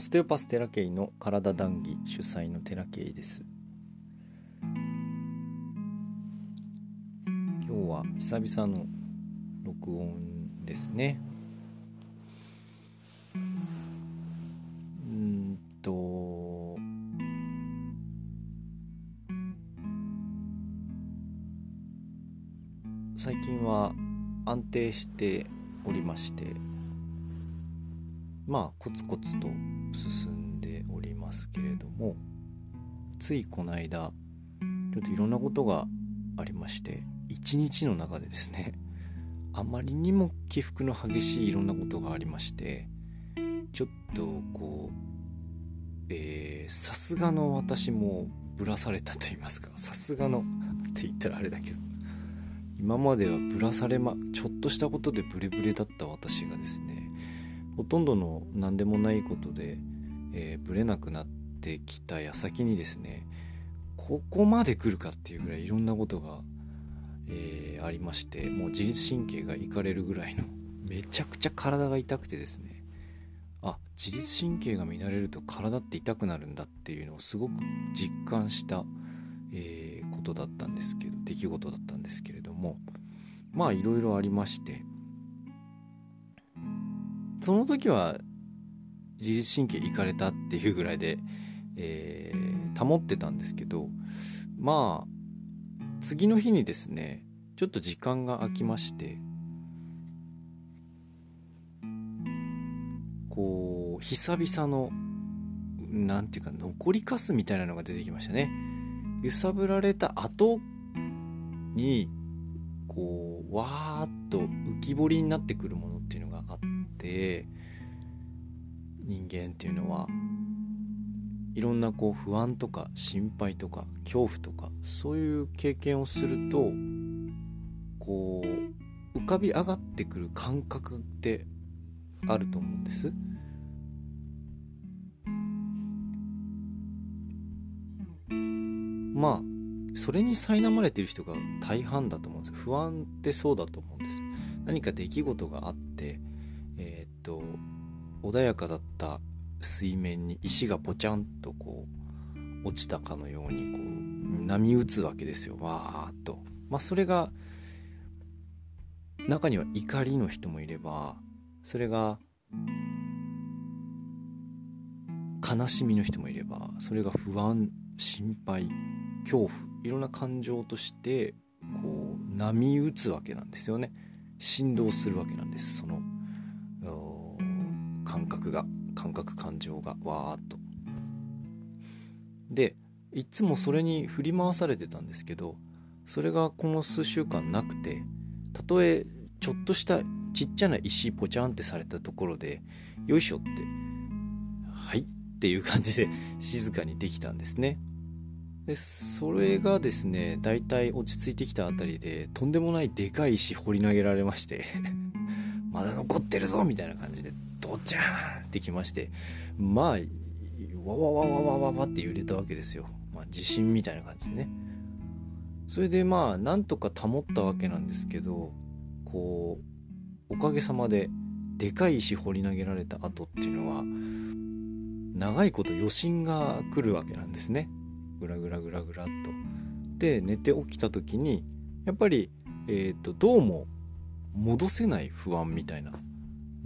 オステオパステラケイの体談義主催のテラケイです。今日は久々の録音ですね。うんと。最近は安定しておりまして。まあコツコツと進んでおりますけれどもついこの間ちょっといろんなことがありまして一日の中でですねあまりにも起伏の激しいいろんなことがありましてちょっとこうさすがの私もぶらされたと言いますかさすがのって言ったらあれだけど今まではぶらされまちょっとしたことでブレブレだった私がですねほとんどの何でもないことで、えー、ブレなくなってきた矢先にですねここまで来るかっていうぐらいいろんなことが、えー、ありましてもう自律神経がいかれるぐらいのめちゃくちゃ体が痛くてですねあ自律神経が乱れると体って痛くなるんだっていうのをすごく実感した、えー、ことだったんですけど出来事だったんですけれどもまあいろいろありましてその時は自律神経いかれたっていうぐらいで、えー、保ってたんですけどまあ次の日にですねちょっと時間が空きましてこう久々の何て言うか残りかすみたいなのが出てきましたね。揺さぶられた後にこうわーっと浮き彫りになってくるものて人間っていうのはいろんなこう不安とか心配とか恐怖とかそういう経験をするとこう浮かび上がってくる感覚ってあると思うんです。まあそれに苛まれてる人が大半だと思うんです。不安ってそうだと思うんです。何か出来事があっ穏やかだった水面に石がポチャンとこう落ちたかのようにこう波打つわけですよ。わーっと。まあそれが中には怒りの人もいればそれが悲しみの人もいればそれが不安心配恐怖いろんな感情としてこう波打つわけなんですよね。振動するわけなんですその感覚が感覚感情がわーっと。でいつもそれに振り回されてたんですけどそれがこの数週間なくてたとえちょっとしたちっちゃな石ポチャンってされたところでよいしょってはいっていう感じで 静かにできたんですね。でそれがですね大体落ち着いてきたあたりでとんでもないでかい石掘り投げられまして まだ残ってるぞみたいな感じでドチャーンってきましてまあわわわわわわわって揺れたわけですよ、まあ、地震みたいな感じでね。それでまあなんとか保ったわけなんですけどこうおかげさまででかい石掘り投げられた後っていうのは長いこと余震が来るわけなんですね。グラグラグラグラっと。で寝て起きた時にやっぱり、えーと、どうも戻せない不安みたいな。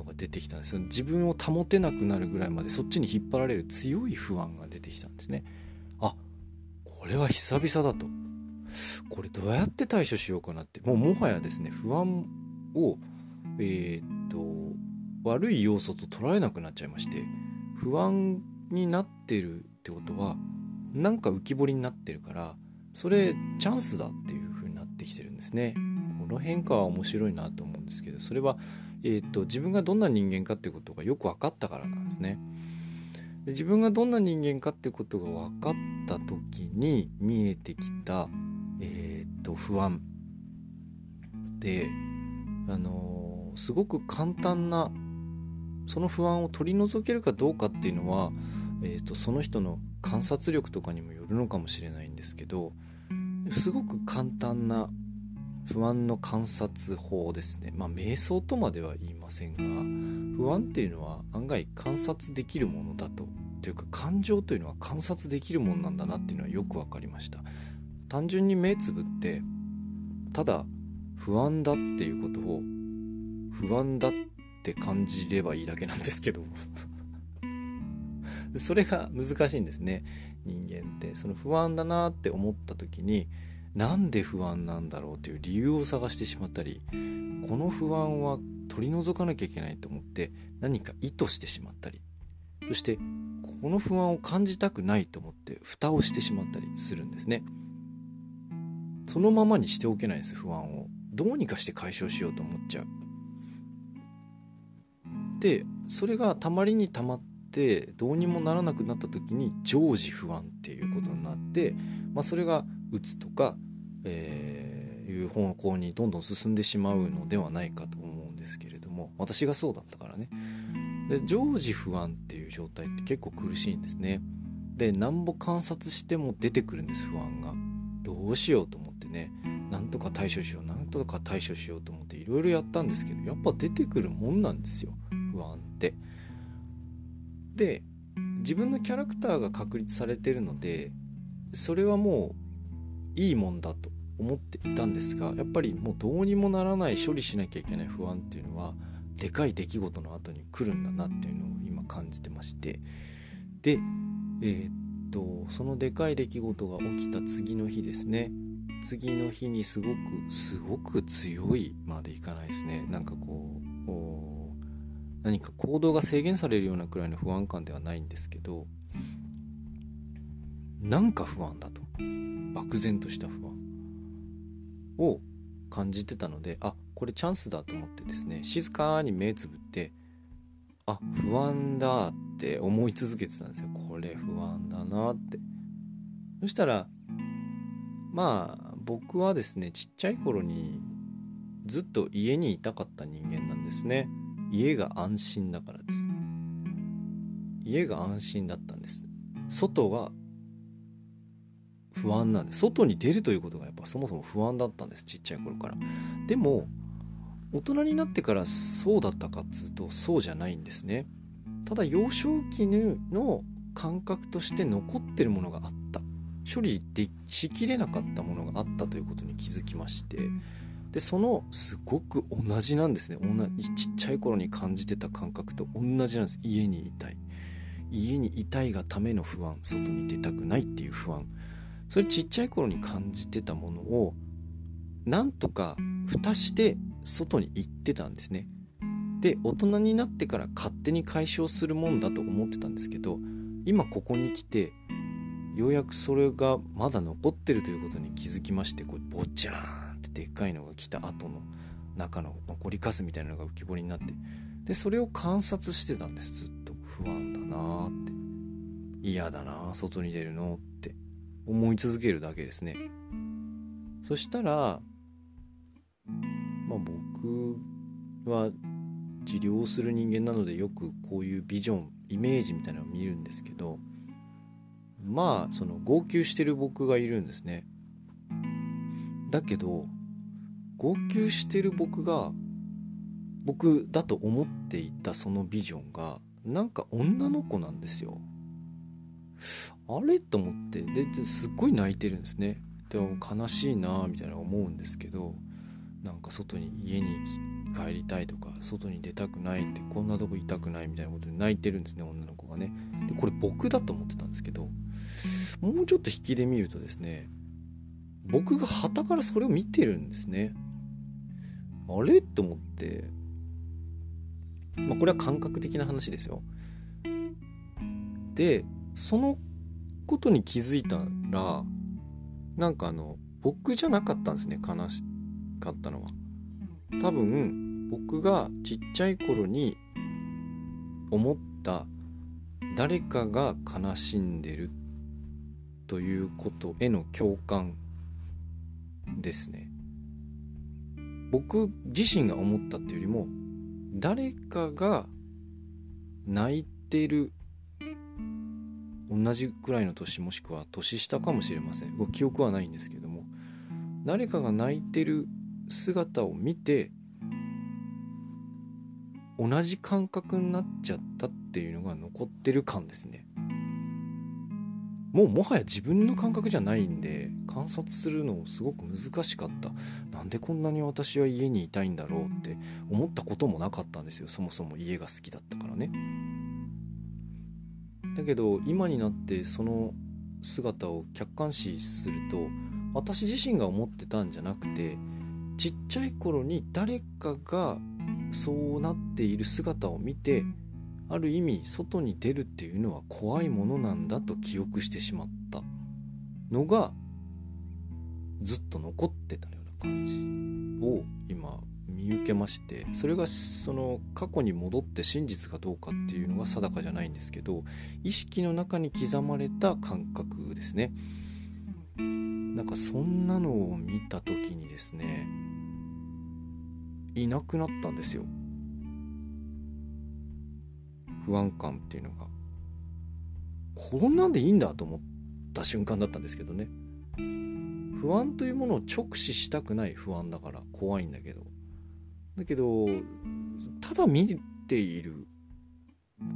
のが出てきたんです。よ自分を保てなくなるぐらいまでそっちに引っ張られる強い不安が出てきたんですね。あこれは久々だと。これどうやって対処しようかなって。もうもはやですね不安をえっ、と悪い要素と捉えなくなっちゃいまして不安になってるってことはなんか浮き彫りになってるからそれチャンスだっていう風になってきてるんですね。この変化は面白いなと思うんですけどそれは、えーと、自分がどんな人間かってことがよく分かったからなんですね。で自分がどんな人間かってことが分かった時に見えてきた、えーと、不安。であのー、すごく簡単なその不安を取り除けるかどうかっていうのは、えーとその人の観察力とかにもよるのかもしれないんですけどすごく簡単な不安の観察法ですね。まあ瞑想とまでは言いませんが不安っていうのは案外観察できるものだと。というか感情というのは観察できるものなんだなっていうのはよく分かりました。単純に目つぶってただ不安だっていうことを不安だって感じればいいだけなんですけど それが難しいんですね人間って。その不安だなって思った時になんで不安なんだろうという理由を探してしまったりこの不安は取り除かなきゃいけないと思って何か意図してしまったりそしてこの不安を感じたくないと思って蓋をしてしまったりするんですね。そのままにしておけないです不安を。どうにかして解消しようと思っちゃう。でそれがたまりにたまってどうにもならなくなった時に常時不安っていうことになって、まあ、それがうつとか、えー、いう方向にどんどん進んでしまうのではないかと思うんですけれども私がそうだったからね。で常時不安っていう状態って結構苦しいんですね。でなんぼ観察しても出てくるんです不安が。どうしようと思ってね。なんとか対処しよう。なんとか対処しようと思っていろいろやったんですけどやっぱ出てくるもんなんですよ。不安って。で自分のキャラクターが確立されてるのでそれはもういいもんだと思っていたんですがやっぱりもうどうにもならない処理しなきゃいけない不安っていうのはでかい出来事の後に来るんだなっていうのを今感じてまして。でえー、っとそのでかい出来事が起きた次の日ですね。次の日にすごくすごく強いまでいかないですね。なんかこう何か行動が制限されるようなくらいの不安感ではないんですけど。なんか不安だと。漠然とした不安を感じてたのであこれチャンスだと思ってですね静かに目つぶってあ不安だって思い続けてたんですよ。これ不安だなって。そしたらまあ僕はですねちっちゃい頃にずっと家にいたかった人間なんですね。家が安心だからです。家が安心だったんです。外は不安なんです外に出るということがやっぱそもそも不安だったんですちっちゃい頃から。でも大人になってからそうだったかっつうとそうじゃないんですね。ただ幼少期の感覚として残ってるものがあった。処理でしきれなかったものがあったということに気づきまして。でそのすごく同じなんですね。同じちっちゃい頃に感じてた感覚と同じなんです。家にいたい。家にいたいがための不安。外に出たくないっていう不安それちっちゃい頃に感じてたものをなんとか蓋して外に行ってたんですね。で大人になってから勝手に解消するもんだと思ってたんですけど今ここに来てようやくそれがまだ残ってるということに気づきましてこうボチャーンでっかいのが来た後の中の残りかすみたいなのが浮き彫りになってでそれを観察してたんです。ずっと。不安だなーって。嫌だな外に出るのって。思い続けるだけですね。そしたらまあ僕は治療する人間なのでよくこういうビジョンイメージみたいなのを見るんですけどまあその号泣してる僕がいるんですね。だけど号泣してる僕が僕だと思っていたそのビジョンがなんか女の子なんですよ。あれ？と思って。ですっごい泣いてるんですね。でも悲しいなみたいな思うんですけどなんか外に家に帰りたいとか外に出たくないってこんなとこいたくないみたいなことで泣いてるんですね女の子がね。でこれ僕だと思ってたんですけどもうちょっと引きで見るとですね僕が旗からそれを見てるんですね。あれ？と思って、まあ、これは感覚的な話ですよ。でそのことに気づいたらなんかあの僕じゃなかったんですね悲しかったのは。多分僕がちっちゃい頃に思った誰かが悲しんでるということへの共感ですね。僕自身が思ったっていうよりも誰かが泣いてる同じくらいの年もしくは年下かもしれません。記憶はないんですけども。誰かが泣いてる姿を見て同じ感覚になっちゃったっていうのが残ってる感ですね。もうもはや自分の感覚じゃないんで観察するのすごく難しかった。なんでこんなに私は家にいたいんだろうって思ったこともなかったんですよ。そもそも家が好きだったからね。だけど今になってその姿を客観視すると私自身が思ってたんじゃなくてちっちゃい頃に誰かがそうなっている姿を見てある意味外に出るっていうのは怖いものなんだと記憶してしまった。のがずっと残ってたような感じを今見受けましてそれがその過去に戻って真実かどうかっていうのが定かじゃないんですけど意識の中に刻まれた感覚ですね。なんかそんなのを見た時にですねいなくなったんですよ。不安感っていうのが。こんなんでいいんだと思った瞬間だったんですけどね。不安というものを直視したくない不安だから怖いんだけど。だけどただ見ている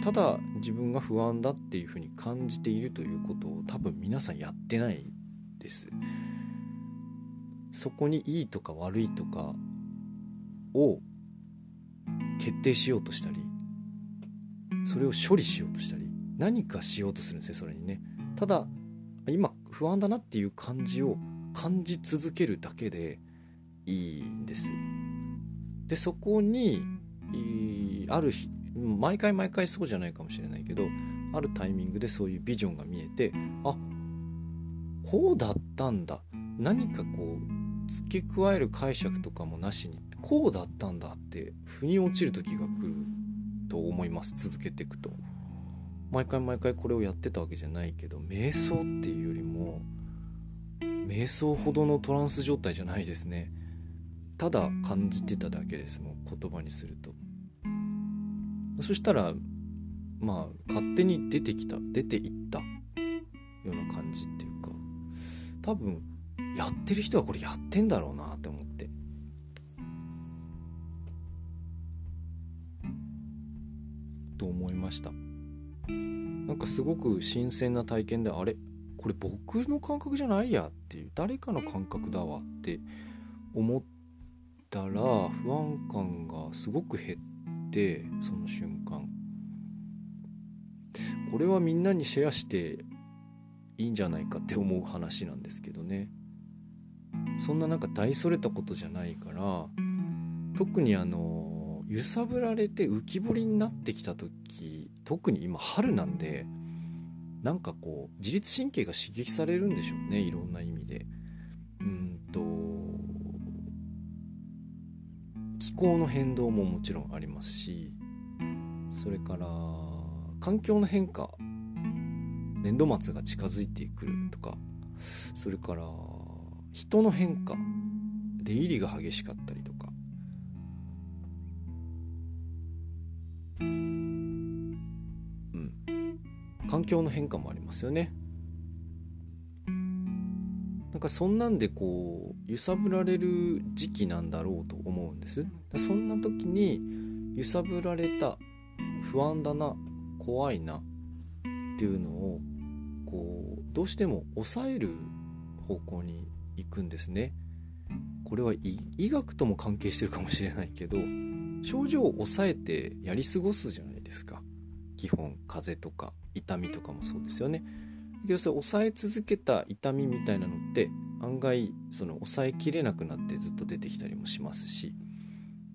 ただ自分が不安だっていうふうに感じているということを多分皆さんやってないです。そこにいいとか悪いとかを決定しようとしたりそれを処理しようとしたり何かしようとするんですねそれにね。ただ今不安だなっていう感じを感じ続けるだけでいいんです。でそこにある日毎回毎回そうじゃないかもしれないけどあるタイミングでそういうビジョンが見えてあこうだったんだ。何かこう付け加える解釈とかもなしにこうだったんだって腑に落ちる時が来ると思います続けていくと。毎回毎回これをやってたわけじゃないけど瞑想っていうよりも瞑想ほどのトランス状態じゃないですねただ感じてただけですもん言葉にすると。そしたらまあ勝手に出てきた出ていったような感じっていうか多分やってる人はこれやってんだろうなって思って。と思いました。なんかすごく新鮮な体験であれこれ僕の感覚じゃないやっていう誰かの感覚だわって思ったら不安感がすごく減ってその瞬間これはみんなにシェアしていいんじゃないかって思う話なんですけどねそんななんか大それたことじゃないから特にあの揺さぶられて浮き彫りになってきた時特に今春なんでなんかこう自律神経が刺激されるんでしょうねいろんな意味で。気候の変動ももちろんありますしそれから環境の変化年度末が近づいてくるとかそれから人の変化出入りが激しかったりとかうん。環境の変化もありますよね。かそんなんでこう揺さぶられる時期なんだろうと思うんです。そんな時に揺さぶられた不安だな怖いなっていうのをこうどうしても抑える方向に行くんですね。これは医学とも関係してるかもしれないけど症状を抑えてやり過ごすじゃないですか。基本風邪とか痛みとかもそうですよね。けどそれ抑え続けた痛みみたいなのって案外その抑えきれなくなってずっと出てきたりもしますし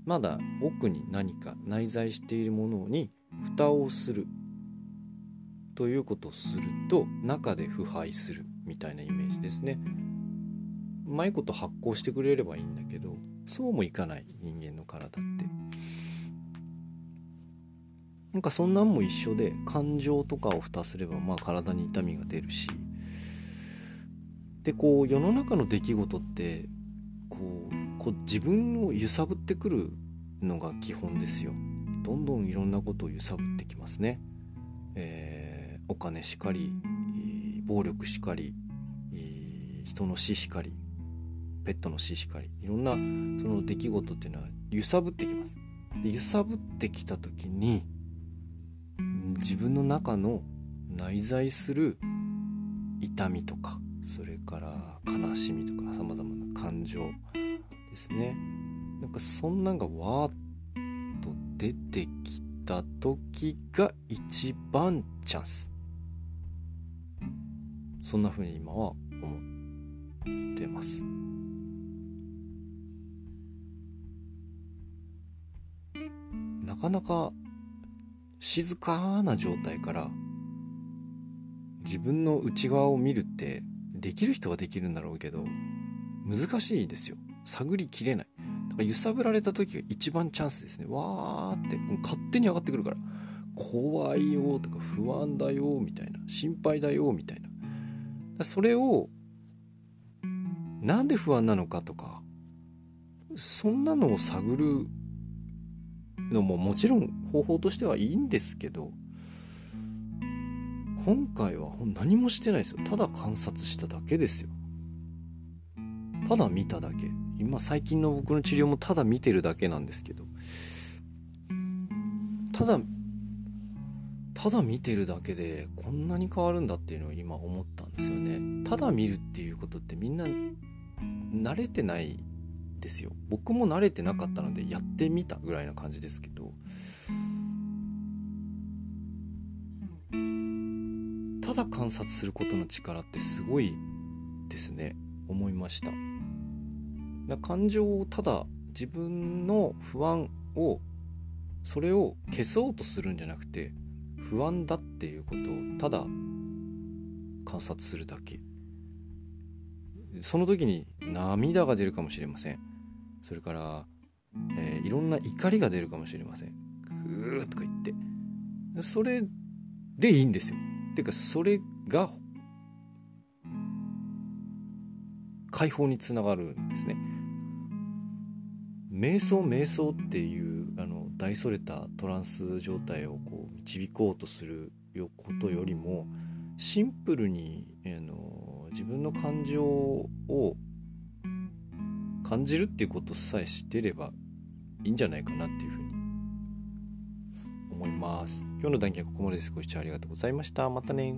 まだ奥に何か内在しているものに蓋をするということをすると中で腐敗するみたいなイメージですね。うまいこと発酵してくれればいいんだけどそうもいかない人間の体って。なんかそんなんも一緒で感情とかを蓋すればまあ体に痛みが出るし。でこう世の中の出来事ってこうこう自分を揺さぶってくるのが基本ですよ。どんどんいろんなことを揺さぶってきますね、えー、お金しかりえ暴力しかりえ人の死しかりペットの死しかりいろんなその出来事っていうのは揺さぶってきます。で揺さぶってきた時に自分の中の内在する痛みとかそれから悲しみとかさまざまな感情ですね。なんかそんなんがわーっと出てきた時が一番チャンス。そんな風に今は思ってます。なかなか静かな状態から自分の内側を見るってできる人はできるんだろうけど難しいですよ。探りきれない。だから揺さぶられた時が一番チャンスですね。わーって勝手に上がってくるから。怖いよとか不安だよみたいな。心配だよみたいな。それをなんで不安なのかとかそんなのを探るのももちろん方法としてはいいんですけど今回は何もしてないですよ。ただ観察しただけですよ。ただ見ただけ。今最近の僕の治療もただ見てるだけなんですけど。ただただ見てるだけでこんなに変わるんだっていうのを今思ったんですよね。ただ見るっていうことってみんな慣れてないですよ。僕も慣れてなかったのでやってみたぐらいな感じですけど。ただ観察することの力ってすごいですね。思いました。だ感情をただ自分の不安をそれを消そうとするんじゃなくて不安だっていうことをただ観察するだけ。その時に涙が出るかもしれません。それから、えー、いろんな怒りが出るかもしれません。グーとか言って。それでいいんですよ。っていうかそれが解放につながるんですね。瞑想瞑想っていうあの大それたトランス状態をこう導こうとすることよりもシンプルに、あの自分の感情を感じるっていうことさえ知ってればいいんじゃないかなっていうふうに思います。今日の談義はここまでです。ご視聴ありがとうございました。またね